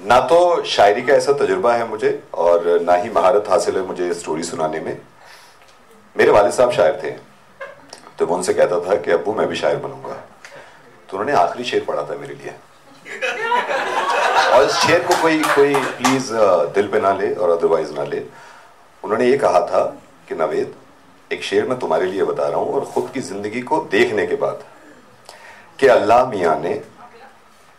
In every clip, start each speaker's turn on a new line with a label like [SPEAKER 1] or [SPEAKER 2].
[SPEAKER 1] ना तो शायरी का ऐसा तजुर्बा है मुझे और ना ही महारत हासिल है मुझे स्टोरी सुनाने में। मेरे वाले साहब शायर थे तो मैं उनसे कहता था कि अबू मैं भी शायर बनूँगा। तो उन्होंने आखिरी शेर पढ़ा था मेरे लिए। और इस शेर को कोई कोई प्लीज़ दिल पे ना ले और अदरवाइज़ ना ले। उन्होंने ये कहा था कि, नवेद, एक शेर मैं तुम्हारे लिए बता रहा हूँ और खुद की ज़िंदगी को देखने के बाद कि अल्लाह मियाँ ने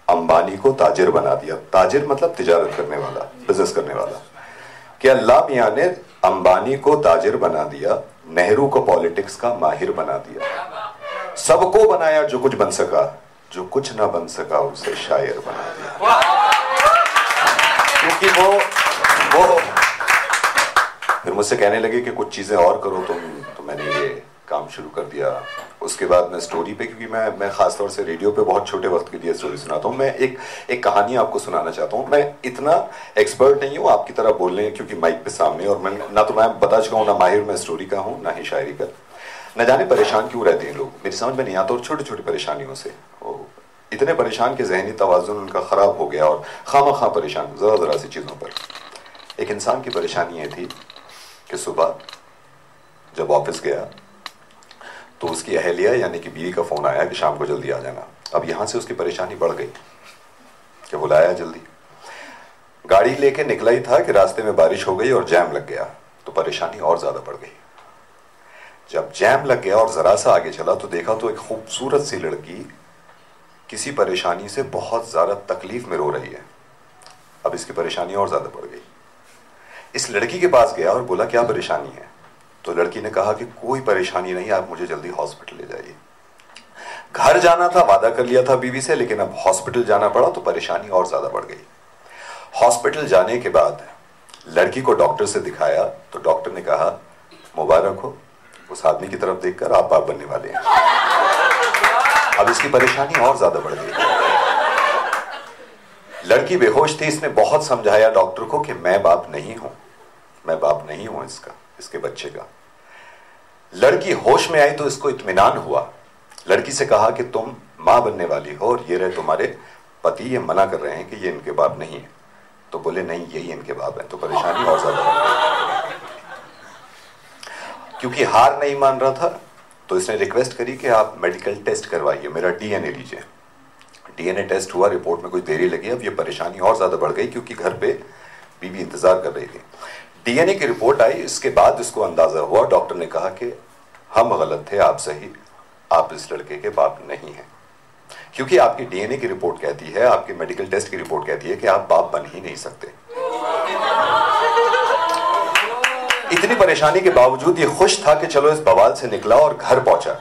[SPEAKER 1] अंबानी को ताजिर बना दिया। ताजिर मतलब तिजारत करने वाला बिज़नेस करने वाला। कि अल्लाह मियाँ ने अंबानी को ताजिर बना दिया, नेहरू को पॉलिटिक्स का माहिर बना दिया। सबको बनाया जो कुछ बन सका, जो कुछ ना बन सका उसे शायर बना दिया। क्योंकि वो वो फिर मुझसे कहने लगे कि कुछ चीज़ें और करो तुम तो मैंने ये काम शुरू कर दिया। उसके बाद मैं स्टोरी पे, क्योंकि मैं मैं खासतौर से रेडियो पे बहुत छोटे वक्त के लिए स्टोरी सुनाता हूँ। मैं एक एक कहानी आपको सुनाना चाहता हूँ। मैं इतना एक्सपर्ट नहीं हूँ, आपकी तरह बोलने क्योंकि माइक पे सामने और मैं, ना तो मैं बता चुका हूँ, ना माहिर मैं स्टोरी का हूँ, ना ही शायरी का। न जाने परेशान क्यों रहते हैं लोग। मेरी समझ में नहीं आता, और छोटी छोटी परेशानियों से। इतने परेशान के जहनी तोज़ुन उनका ख़राब हो गया, और खामा खा परेशान ज़रा ज़रा सी चीज़ों पर। एक इंसान की परेशानी ये थी कि सुबह जब ऑफ़िस गया तो उसकी अहलिया, यानी कि बीवी का फ़ोन आया कि शाम को जल्दी आ जाना। अब यहाँ से उसकी परेशानी बढ़ गई। कि बुलाया जल्दी? गाड़ी लेके निकला ही था कि रास्ते में बारिश हो गई और जैम लग गया तो परेशानी और ज़्यादा बढ़ गई। जब जैम लग गया और ज़रा सा आगे चला तो देखा तो एक खूबसूरत सी लड़की किसी परेशानी से बहुत ज़्यादा तकलीफ़ में रो रही है। अब इसकी परेशानी और ज़्यादा बढ़ गई। इस लड़की के पास गया और बोला, क्या परेशानी है? तो लड़की ने कहा कि कोई परेशानी नहीं, आप मुझे जल्दी हॉस्पिटल ले जाइए। घर जाना था, वादा कर लिया था बीवी से, लेकिन अब हॉस्पिटल जाना पड़ा तो परेशानी और ज़्यादा बढ़ गई। हॉस्पिटल जाने के बाद लड़की को डॉक्टर से दिखाया तो डॉक्टर ने कहा, मुबारक हो, उस आदमी की तरफ़ देखकर आप बाप बनने वाले हैं। अब इसकी परेशानी और ज़्यादा बढ़ गई। लड़की बेहोश थी, इसने बहुत समझाया डॉक्टर को कि मैं बाप नहीं हूँ, मैं बाप नहीं हूँ इसका, इसके बच्चे का। लड़की होश में आई तो इसको इतमान हुआ। लड़की से कहा कि तुम माँ बनने वाली हो और ये रहे तुम्हारे पति ये मना कर रहे हैं कि ये इनके बाप नहीं है। तो बोले, नहीं, यही इनके बाप है तो परेशानी और ज़्यादा क्योंकि हार नहीं मान रहा था तो इसने रिक्वेस्ट करी कि आप मेडिकल टेस्ट करवाइए, मेरा डीएनए लीजिए। डीएनए टेस्ट हुआ, रिपोर्ट में कुछ देरी लगी, अब ये परेशानी और ज़्यादा बढ़ गई क्योंकि घर पे बीबी इंतज़ार कर रही थी। डीएनए की रिपोर्ट आई, इसके बाद इसको अंदाज़ा हुआ, डॉक्टर ने कहा कि हम गलत थे आप सही, आप इस लड़के के बाप नहीं हैं। क्योंकि आपकी डीएनए की रिपोर्ट कहती है, आपके मेडिकल टेस्ट की रिपोर्ट कहती है कि आप बाप बन ही नहीं सकते। इतनी परेशानी के बावजूद ये खुश था कि चलो इस बवाल से निकला और घर पहुँचा।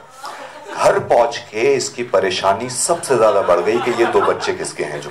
[SPEAKER 1] घर पहुँच के इसकी परेशानी सबसे ज़्यादा बढ़ गई कि ये दो बच्चे किसके हैं जो?